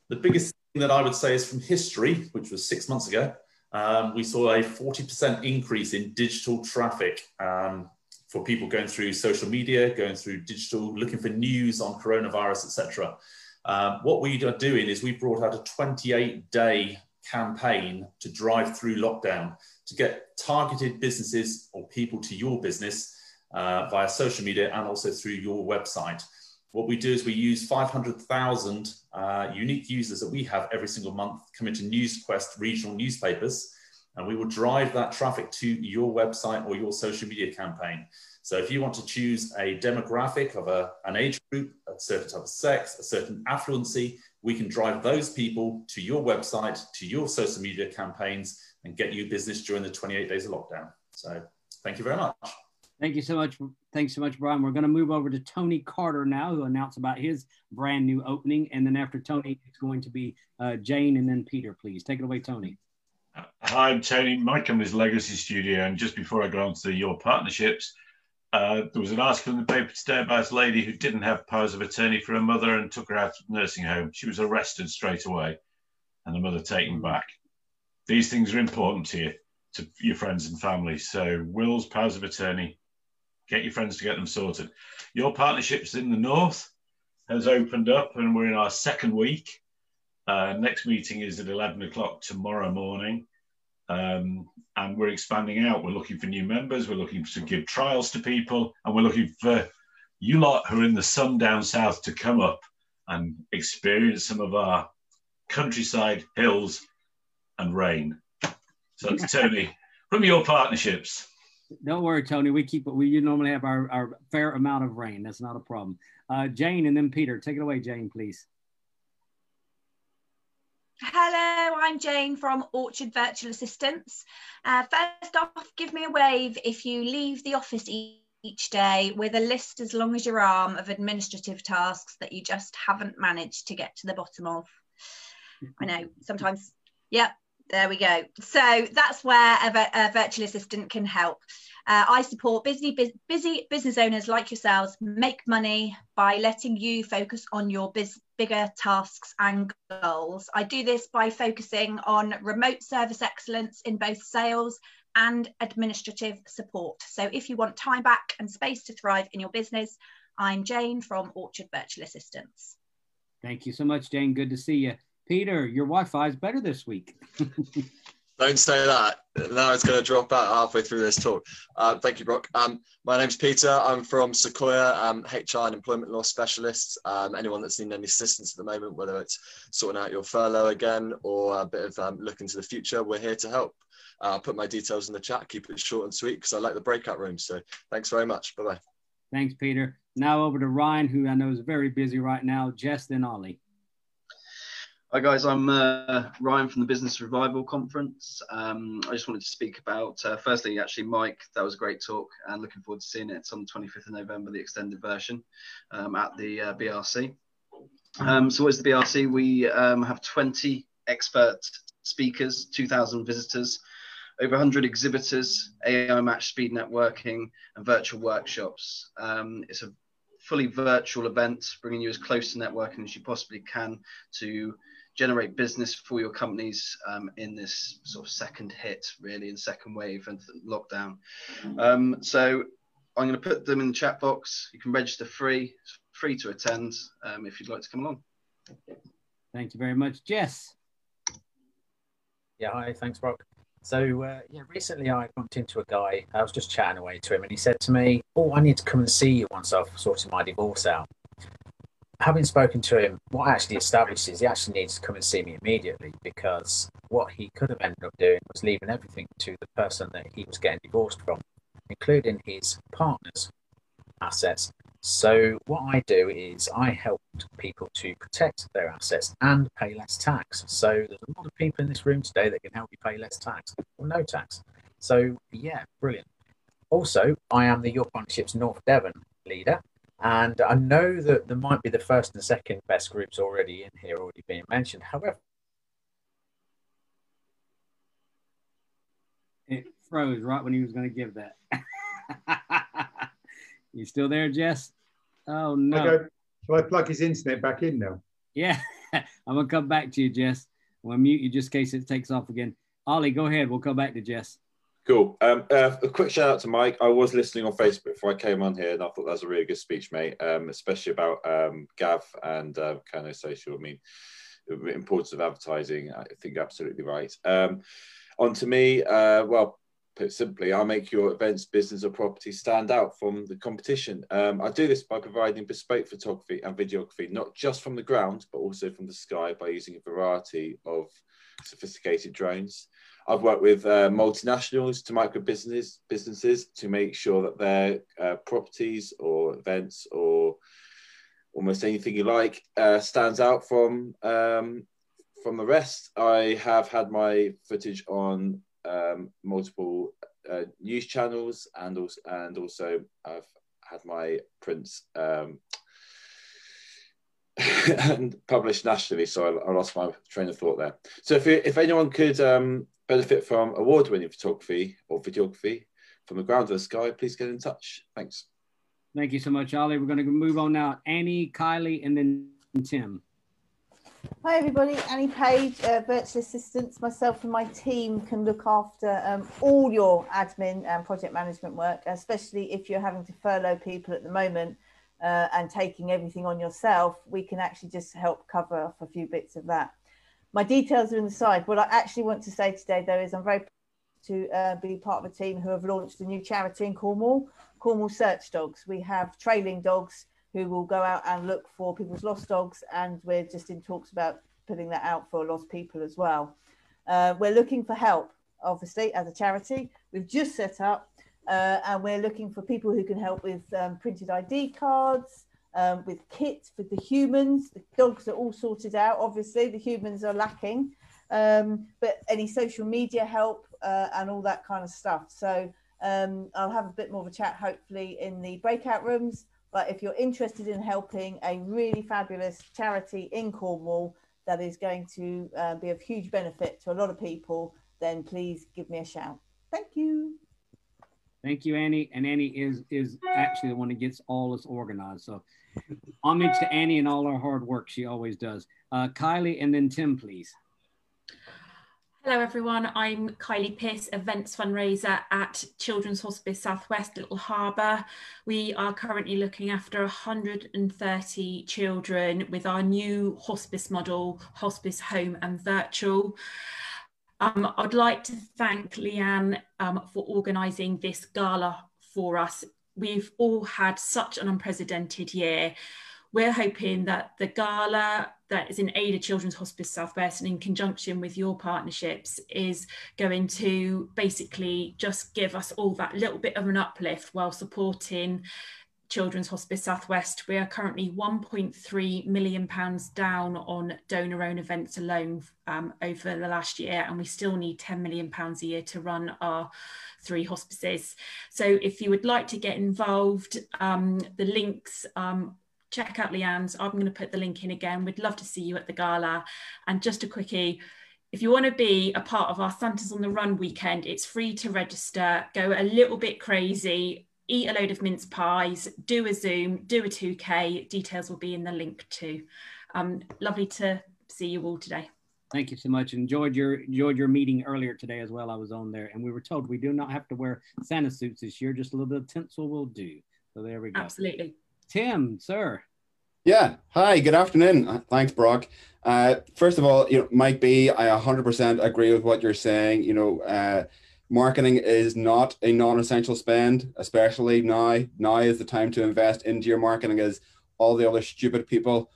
Speaker 23: The biggest thing that I would say is from history, which was six months ago, um, we saw a 40% increase in digital traffic um, for people going through social media, going through digital, looking for news on coronavirus, etc. Um, what we are doing is we brought out a 28 day campaign to drive through lockdown to get targeted businesses or people to your business uh, via social media and also through your website. What we do is we use 500,000 uh, unique users that we have every single month coming to NewsQuest regional newspapers, and we will drive that traffic to your website or your social media campaign. So if you want to choose a demographic of a, an age group, a certain type of sex, a certain affluency, we can drive those people to your website, to your social media campaigns, and get you business during the 28 days of lockdown. So thank you very much.
Speaker 3: Thank you so much. Thanks so much, Brian. We're going to move over to Tony Carter now, who announced about his brand new opening. And then after Tony, it's going to be uh, Jane and then Peter, please. Take it away, Tony.
Speaker 24: Hi, I'm Tony. My company's Legacy Studio. And just before I go on to your partnerships, uh, there was an article in the paper today about a lady who didn't have powers of attorney for her mother and took her out of the nursing home. She was arrested straight away. and the mother taken back. These things are important to you, to your friends and family. So wills, powers of attorney, get your friends to get them sorted. Your partnerships in the north has opened up, and we're in our second week. Uh, next meeting is at 11 o'clock tomorrow morning. Um, and we're expanding out. We're looking for new members. We're looking to give trials to people, and we're looking for you lot who are in the sun down south to come up and experience some of our countryside, hills, and rain. So it's Tony from your partnerships.
Speaker 3: Don't worry, Tony. We keep. We normally have our, our fair amount of rain. That's not a problem. Uh, Jane and then Peter. Take it away, Jane, please.
Speaker 25: Hello, I'm Jane from Orchard Virtual Assistants. Uh, first off, give me a wave if you leave the office each day with a list as long as your arm of administrative tasks that you just haven't managed to get to the bottom of. I know sometimes, yep, there we go. So that's where a, a virtual assistant can help. Uh, I support busy, busy business owners like yourselves make money by letting you focus on your bigger tasks and goals. I do this by focusing on remote service excellence in both sales and administrative support. So if you want time back and space to thrive in your business, I'm Jane from Orchard Virtual Assistants.
Speaker 3: Thank you so much, Jane. Good to see you. Peter, your Wi-Fi is better this week.
Speaker 26: Don't say that. Now it's going to drop out halfway through this talk. Uh, thank you, Brock. Um, my name's Peter. I'm from Sequoia, um, HR and employment law specialist. Um, anyone that's needing any assistance at the moment, whether it's sorting out your furlough again or a bit of um, look into the future, we're here to help. Uh, I'll put my details in the chat. Keep it short and sweet because I like the breakout room. So thanks very much. Bye bye.
Speaker 3: Thanks, Peter. Now over to Ryan, who I know is very busy right now. Jess, then Ollie.
Speaker 27: Hi guys, I'm uh, Ryan from the Business Revival Conference. Um, I just wanted to speak about, uh, firstly, actually, Mike, that was a great talk and looking forward to seeing it. On the 25th of November, the extended version um, at the uh, BRC. Um, so, what is the BRC? We um, have 20 expert speakers, 2,000 visitors, over 100 exhibitors, AI match speed networking, and virtual workshops. Um, it's a fully virtual event, bringing you as close to networking as you possibly can to generate business for your companies um, in this sort of second hit, really, in second wave and lockdown. Um, so I'm going to put them in the chat box. You can register free, free to attend um, if you'd like to come along.
Speaker 3: Thank you very much, Jess.
Speaker 28: Yeah, hi, thanks, Brock. So uh, yeah, recently I bumped into a guy. I was just chatting away to him, and he said to me, "Oh, I need to come and see you once I've sorted my divorce out." Having spoken to him, what actually established is he actually needs to come and see me immediately because what he could have ended up doing was leaving everything to the person that he was getting divorced from, including his partner's assets. So, what I do is I help people to protect their assets and pay less tax. So, there's a lot of people in this room today that can help you pay less tax or no tax. So, yeah, brilliant. Also, I am the Your Partnerships North Devon leader. And I know that there might be the first and second best groups already in here, already being mentioned. However,
Speaker 3: it froze right when he was going to give that. you still there, Jess? Oh no.
Speaker 14: Okay. Shall I plug his internet back in now?
Speaker 3: Yeah, I'm gonna come back to you, Jess. I'm gonna mute you just in case it takes off again. Ollie, go ahead. We'll come back to Jess.
Speaker 29: Cool. Um, uh, a quick shout out to Mike. I was listening on Facebook before I came on here, and I thought that was a really good speech, mate. Um, especially about um, Gav and uh, Kernow Social. I mean, importance of advertising. I think absolutely right. Um, on to me. Uh, well, put simply, I make your events, business, or property stand out from the competition. Um, I do this by providing bespoke photography and videography, not just from the ground, but also from the sky by using a variety of sophisticated drones. I've worked with uh, multinationals to micro business businesses to make sure that their uh, properties or events or almost anything you like uh, stands out from um, from the rest. I have had my footage on um, multiple uh, news channels and also and also I've had my prints um, and published nationally. So I, I, lost my train of thought there. So if, if anyone could um, benefit from award winning photography or videography from the ground to the sky, please get in touch. Thanks.
Speaker 3: Thank you so much, Ollie. We're going to move on now. Annie, Kylie, and then Tim.
Speaker 30: Hi everybody, Annie Page, uh, Virtual Assistants. Myself and my team can look after um, all your admin and project management work, especially if you're having to furlough people at the moment uh, and taking everything on yourself, we can actually just help cover off a few bits of that. My details are in the side. What I actually want to say today though is I'm very proud to uh, be part of a team who have launched a new charity in Cornwall, Cornwall Search Dogs. We have trailing dogs who will go out and look for people's lost dogs, and we're just in talks about putting that out for lost people as well. Uh, we're looking for help, obviously, as a charity. We've just set up, uh, and we're looking for people who can help with um, printed ID cards, um, with kits for the humans. The dogs are all sorted out, obviously, the humans are lacking, um, but any social media help uh, and all that kind of stuff. So um, I'll have a bit more of a chat, hopefully, in the breakout rooms. But if you're interested in helping a really fabulous charity in Cornwall that is going to uh, be of huge benefit to a lot of people, then please give me a shout. Thank you.
Speaker 3: Thank you, Annie. And Annie is is actually the one that gets all this organized. So homage to Annie and all her hard work she always does. Uh, Kylie and then Tim, please.
Speaker 31: Hello everyone, I'm Kylie Pierce, events fundraiser at Children's Hospice Southwest Little Harbour. We are currently looking after 130 children with our new hospice model, hospice home and virtual. Um, I'd like to thank Leanne um, for organising this gala for us. We've all had such an unprecedented year. We're hoping that the gala that is in aid of Children's Hospice Southwest and in conjunction with your partnerships is going to basically just give us all that little bit of an uplift while supporting Children's Hospice Southwest. We are currently 1.3 million pounds down on donor owned events alone um, over the last year, and we still need 10 million pounds a year to run our three hospices. So if you would like to get involved, um, the links um, check out Leanne's. I'm going to put the link in again. We'd love to see you at the gala. And just a quickie, if you want to be a part of our Santa's on the Run weekend, it's free to register. Go a little bit crazy, eat a load of mince pies, do a Zoom, do a 2K. Details will be in the link too. Um, lovely to see you all today.
Speaker 3: Thank you so much. Enjoyed your enjoyed your meeting earlier today as well. I was on there, and we were told we do not have to wear Santa suits this year. Just a little bit of tinsel will do. So there we go.
Speaker 31: Absolutely.
Speaker 3: Tim, sir.
Speaker 32: Yeah. Hi. Good afternoon. Uh, thanks, Brock. Uh, first of all, you know, Mike Bee, I 100% agree with what you're saying. You know, uh, marketing is not a non-essential spend, especially now. Now is the time to invest into your marketing, as all the other stupid people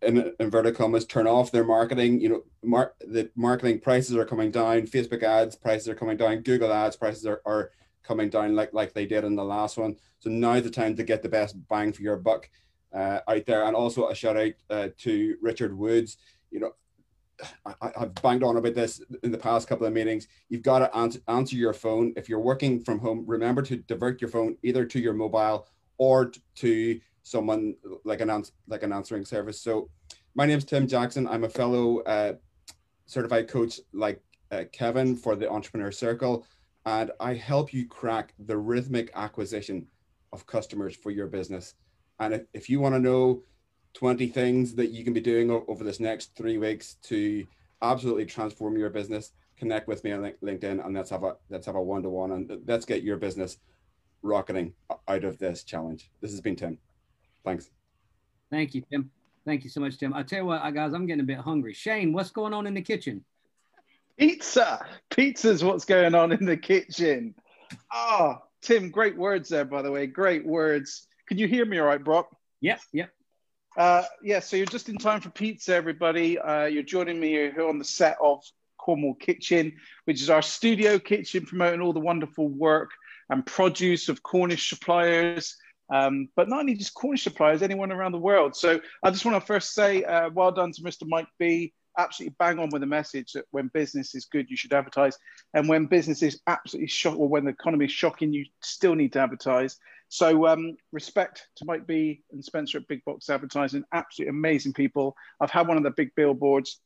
Speaker 32: in inverted commas turn off their marketing. You know, mar- the marketing prices are coming down. Facebook ads prices are coming down. Google ads prices are, are coming down like like they did in the last one. So now's the time to get the best bang for your buck uh, out there. And also a shout out uh, to Richard Woods. You know, I, have banged on about this in the past couple of meetings. You've got to answer, answer your phone. If you're working from home, remember to divert your phone either to your mobile or to someone like an like an answering service. So, my name is Tim Jackson. I'm a fellow uh, certified coach like uh, Kevin for the Entrepreneur Circle, and I help you crack the rhythmic acquisition of customers for your business. And if, if you want to know 20 things that you can be doing over this next three weeks to absolutely transform your business, connect with me on LinkedIn and let's have a let's have a one-to-one and let's get your business rocketing out of this challenge. This has been Tim. Thanks.
Speaker 3: Thank you, Tim. Thank you so much, Tim. I tell you what, guys, I'm getting a bit hungry. Shane, what's going on in the kitchen?
Speaker 33: Pizza. Pizza's what's going on in the kitchen. Ah, oh, Tim, great words there, by the way. Great words. Can you hear me all right, Brock?
Speaker 3: Yep, yep.
Speaker 33: Uh, yeah, so you're just in time for pizza, everybody. Uh, you're joining me here on the set of Cornwall Kitchen, which is our studio kitchen promoting all the wonderful work and produce of Cornish suppliers, um, but not only just Cornish suppliers, anyone around the world. So I just want to first say uh, well done to Mr. Mike Bee. Absolutely bang on with the message that when business is good, you should advertise. And when business is absolutely shock, or when the economy is shocking, you still need to advertise. So um, respect to Mike Bee and Spencer at Big Box Advertising, absolutely amazing people. I've had one of the big billboards.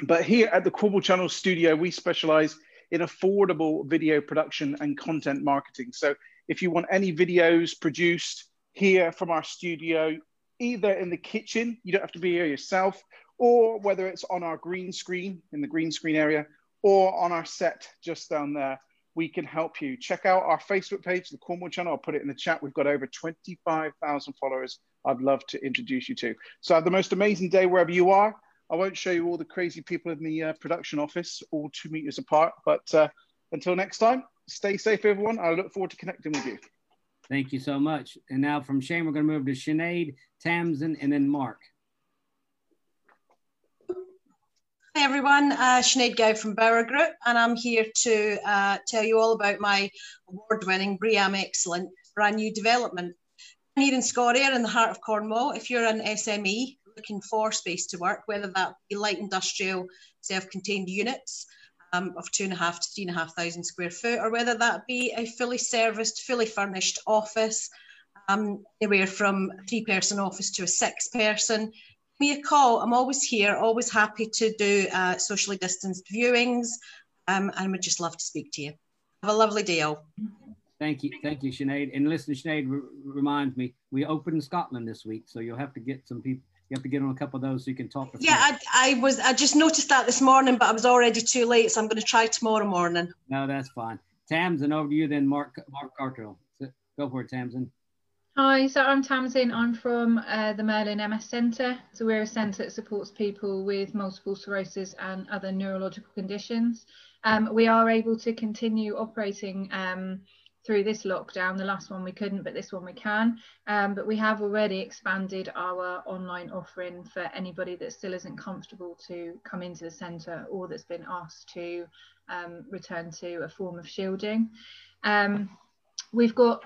Speaker 33: But here at the Cornwall Channel Studio, we specialize in affordable video production and content marketing. So if you want any videos produced here from our studio, either in the kitchen, you don't have to be here yourself, or whether it's on our green screen in the green screen area or on our set just down there, we can help you. Check out our Facebook page, the Cornwall channel. I'll put it in the chat. We've got over 25,000 followers. I'd love to introduce you to. So have the most amazing day wherever you are. I won't show you all the crazy people in the uh, production office, all two meters apart. But uh, until next time, stay safe, everyone. I look forward to connecting with you.
Speaker 3: Thank you so much. And now from Shane, we're going to move to Sinead, Tamsin, and then Mark.
Speaker 34: Hi everyone, uh, Sinead Gow from Bauer Group, and I'm here to uh, tell you all about my award-winning BREEAM Excellent brand new development. Here in Scorrier, in the heart of Cornwall, if you're an SME looking for space to work, whether that be light industrial self-contained units um, of two and a half to three and a half thousand square foot, or whether that be a fully serviced, fully furnished office, um, anywhere from a three-person office to a six-person, me a call. I'm always here, always happy to do uh, socially distanced viewings, um, and would just love to speak to you. Have a lovely day, all.
Speaker 3: Thank you, thank you, Sinead. And listen, Sinead reminds me, we open in Scotland this week, so you'll have to get some people. You have to get on a couple of those so you can talk.
Speaker 34: yeah, I, I, was. I just noticed that this morning, but I was already too late, so I'm going to try tomorrow morning.
Speaker 3: No, that's fine. Tamsin, over to you then, Mark. Mark Cottrell. Go for it, Tamsin.
Speaker 35: Hi, so I'm Tamsin. I'm from uh, the Merlin MS Centre. So we're a centre that supports people with multiple sclerosis and other neurological conditions. Um, we are able to continue operating um, through this lockdown. The last one we couldn't, but this one we can. Um, but we have already expanded our online offering for anybody that still isn't comfortable to come into the centre or that's been asked to um, return to a form of shielding. We've got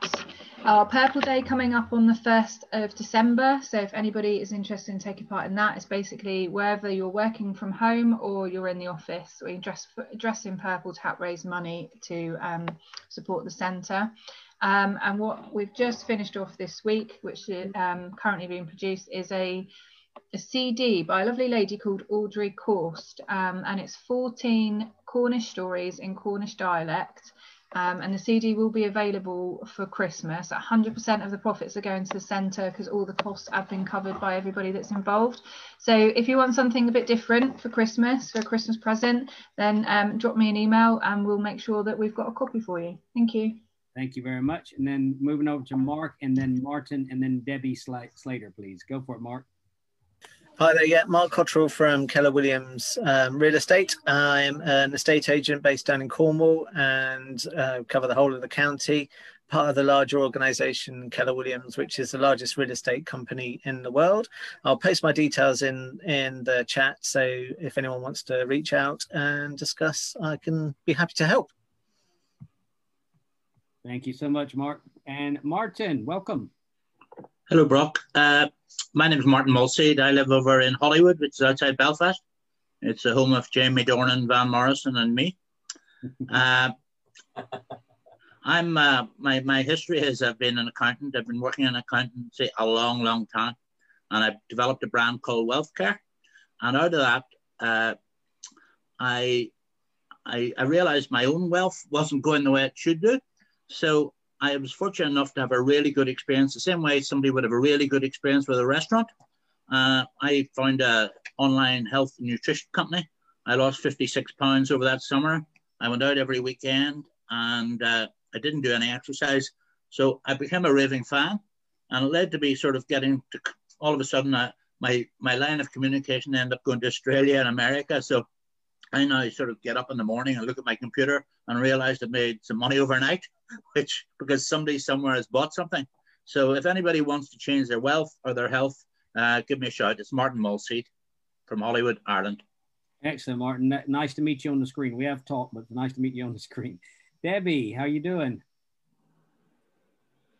Speaker 35: our Purple Day coming up on the 1st of December. So if anybody is interested in taking part in that, it's basically wherever you're working from home or you're in the office, we dress, dress in purple to help raise money to um, support the centre. Um, and what we've just finished off this week, which is um, currently being produced, is a, a, CD by a lovely lady called Audrey Corst. Um, and it's 14 Cornish stories in Cornish dialect um, and the CD will be available for Christmas. 100% of the profits are going to the centre because all the costs have been covered by everybody that's involved. So if you want something a bit different for Christmas, for a Christmas present, then um, drop me an email and we'll make sure that we've got a copy for you. Thank you.
Speaker 3: Thank you very much. And then moving over to Mark and then Martin and then Debbie Slater, please. Go for it, Mark.
Speaker 36: Hi there, yeah, Mark Cottrell from Keller Williams um, Real Estate. I'm an estate agent based down in Cornwall and uh, cover the whole of the county. Part of the larger organisation Keller Williams, which is the largest real estate company in the world. I'll post my details in in the chat, so if anyone wants to reach out and discuss, I can be happy to help.
Speaker 3: Thank you so much, Mark. And Martin, welcome.
Speaker 37: Hello, Brock. Uh, my name is Martin Mulseed. I live over in Holywood, which is outside Belfast. It's the home of Jamie Dornan, Van Morrison, and me. Uh, I'm uh, my my history is I've been an accountant. I've been working in accountancy a long, long time, and I've developed a brand called Wealthcare. And out of that, uh, I, I I realized my own wealth wasn't going the way it should do. So I was fortunate enough to have a really good experience, the same way somebody would have a really good experience with a restaurant. Uh, I found a online health and nutrition company. I lost 56 pounds over that summer. I went out every weekend and uh, I didn't do any exercise. So I became a raving fan and it led to me sort of getting to all of a sudden uh, my, my line of communication ended up going to Australia and America. So I now sort of get up in the morning and look at my computer and realize I made some money overnight, which because somebody somewhere has bought something. So if anybody wants to change their wealth or their health, uh, give me a shout. It's Martin Mulseed from Holywood, Ireland.
Speaker 3: Excellent, Martin. Nice to meet you on the screen. We have talked, but nice to meet you on the screen. Debbie, how you doing?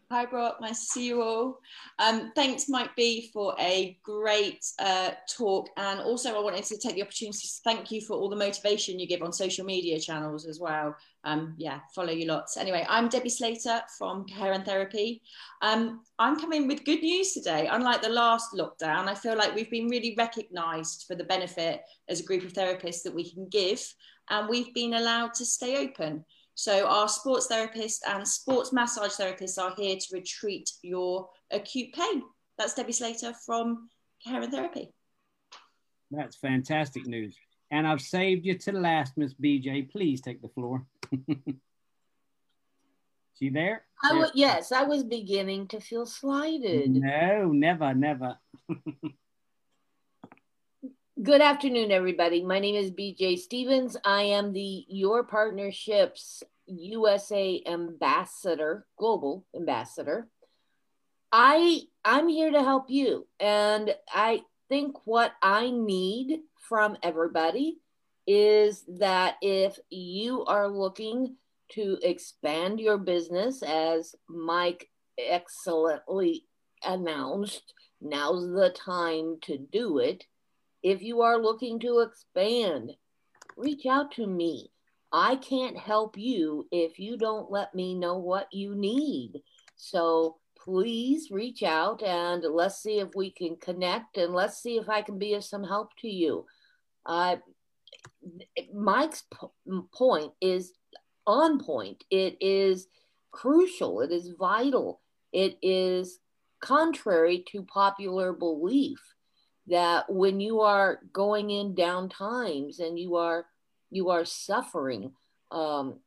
Speaker 38: Hi, Brock. Nice to see you all. Um, thanks, Mike Bee, for a great uh, talk. And also, I wanted to take the opportunity to thank you for all the motivation you give on social media channels as well. Um, yeah, follow you lots. Anyway, I'm Debbie Slater from Care and Therapy. Um, I'm coming with good news today. Unlike the last lockdown, I feel like we've been really recognised for the benefit as a group of therapists that we can give, and we've been allowed to stay open. So our sports therapists and sports massage therapists are here to retreat your acute pain. That's Debbie Slater from Care and Therapy.
Speaker 3: That's fantastic news. And I've saved you to the last, Miss BJ. Please take the floor. she there?
Speaker 39: I w- yes, I was beginning to feel slighted.
Speaker 3: No, never, never.
Speaker 39: Good afternoon, everybody. My name is BJ Stevens. I am the Your Partnerships USA Ambassador, Global Ambassador. I I'm here to help you, and I think what I need from everybody is that if you are looking to expand your business, as Mike excellently announced, now's the time to do it. If you are looking to expand, reach out to me. I can't help you if you don't let me know what you need. So please reach out and let's see if we can connect and let's see if I can be of some help to you. Uh, Mike's point is on point. It is crucial. It is vital. It is contrary to popular belief that when you are going in down times and you are you are suffering um,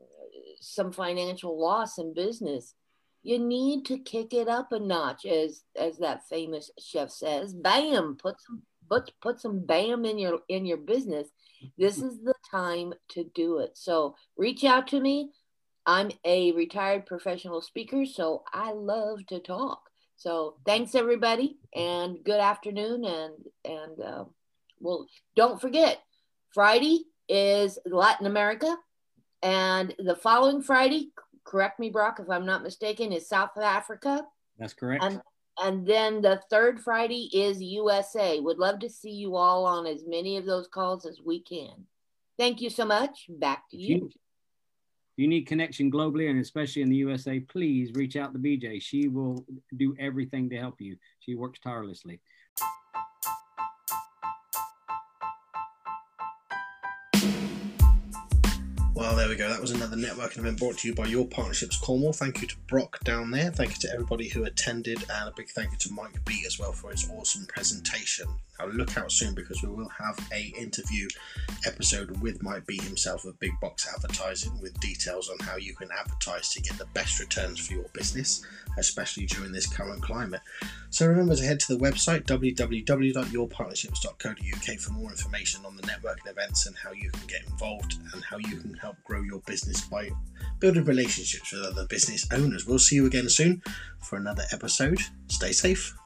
Speaker 39: some financial loss in business, you need to kick it up a notch, as as that famous chef says. Bam, put some put put some bam in your in your business. This is the time to do it. So reach out to me. I'm a retired professional speaker, so I love to talk. So thanks everybody, and good afternoon, and and uh, well, don't forget Friday is Latin America, and the following Friday, correct me, Brock, if I'm not mistaken, is South Africa.
Speaker 3: That's correct.
Speaker 39: And and then the third Friday is USA. Would love to see you all on as many of those calls as we can. Thank you so much. Back to you.
Speaker 3: you you need connection globally and especially in the USA, please reach out to BJ. She will do everything to help you. She works tirelessly.
Speaker 40: Well, there we go. That was another networking event brought to you by Your Partnerships Cornwall. Thank you to Brock down there. Thank you to everybody who attended, and a big thank you to Mike Bee as well for his awesome presentation. Now look out soon because we will have a interview episode with Mike Bee himself of Big Box Advertising with details on how you can advertise to get the best returns for your business, especially during this current climate. So remember to head to the website www.yourpartnerships.co.uk for more information on the networking events and how you can get involved and how you can help grow your business by building relationships with other business owners. We'll see you again soon for another episode. Stay safe.